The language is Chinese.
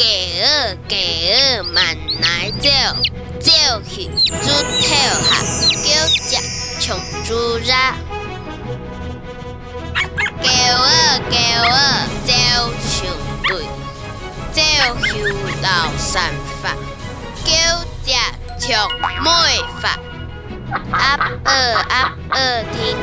狗儿狗儿满来走，走去猪头下，叫吃长猪肉。狗儿狗儿走上对，走去老散发，叫吃长妹发。阿二阿二听。